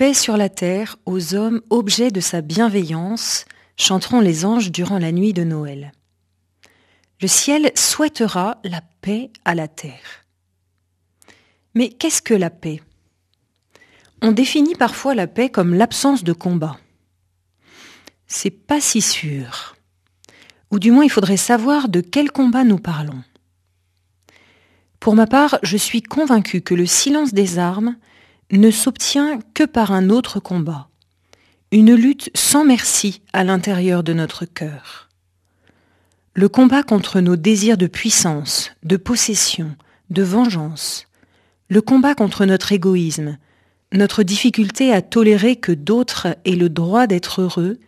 paix sur la terre aux hommes objets de sa bienveillance, chanteront les anges durant la nuit de Noël. Le ciel souhaitera la paix à la terre. Mais qu'est-ce que la paix? On définit parfois la paix comme l'absence de combat. C'est pas si sûr. Ou du moins il faudrait savoir de quel combat nous parlons. Pour ma part, je suis convaincu que le silence des armes ne s'obtient que par un autre combat, une lutte sans merci à l'intérieur de notre cœur. Le combat contre nos désirs de puissance, de possession, de vengeance, le combat contre notre égoïsme, notre difficulté à tolérer que d'autres aient le droit d'être heureux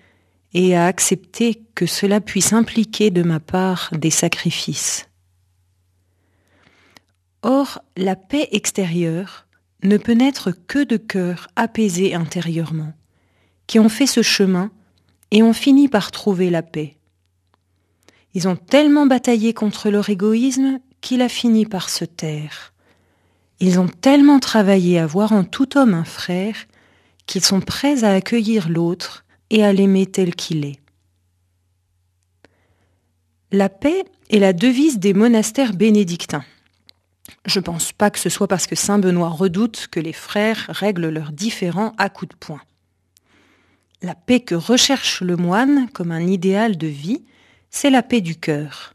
et à accepter que cela puisse impliquer de ma part des sacrifices. Or, la paix extérieure ne peut naître que de cœurs apaisés intérieurement, qui ont fait ce chemin et ont fini par trouver la paix. Ils ont tellement bataillé contre leur égoïsme qu'il a fini par se taire. Ils ont tellement travaillé à voir en tout homme un frère qu'ils sont prêts à accueillir l'autre et à l'aimer tel qu'il est. La paix est la devise des monastères bénédictins. Je ne pense pas que ce soit parce que Saint Benoît redoute que les frères règlent leurs différends à coups de poing. La paix que recherche le moine comme un idéal de vie, c'est la paix du cœur.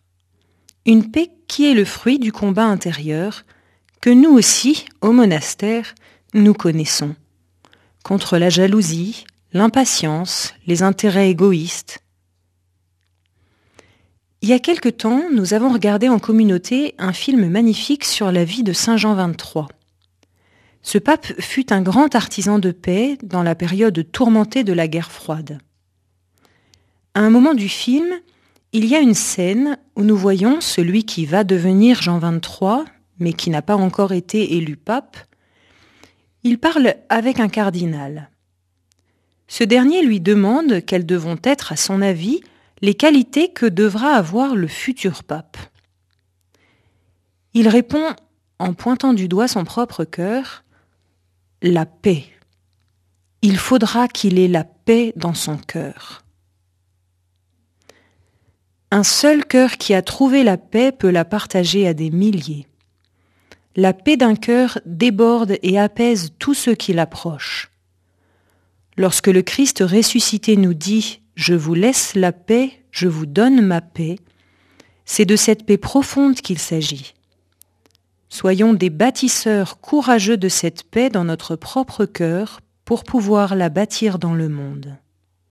Une paix qui est le fruit du combat intérieur que nous aussi, au monastère, nous connaissons. Contre la jalousie, l'impatience, les intérêts égoïstes, il y a quelque temps, nous avons regardé en communauté un film magnifique sur la vie de Saint Jean XXIII. Ce pape fut un grand artisan de paix dans la période tourmentée de la guerre froide. À un moment du film, il y a une scène où nous voyons celui qui va devenir Jean XXIII, mais qui n'a pas encore été élu pape. Il parle avec un cardinal. Ce dernier lui demande quelles devront être, à son avis, les qualités que devra avoir le futur pape. Il répond en pointant du doigt son propre cœur, la paix. Il faudra qu'il ait la paix dans son cœur. Un seul cœur qui a trouvé la paix peut la partager à des milliers. La paix d'un cœur déborde et apaise tous ceux qui l'approchent. Lorsque le Christ ressuscité nous dit je vous laisse la paix, je vous donne ma paix, c'est de cette paix profonde qu'il s'agit. Soyons des bâtisseurs courageux de cette paix dans notre propre cœur pour pouvoir la bâtir dans le monde.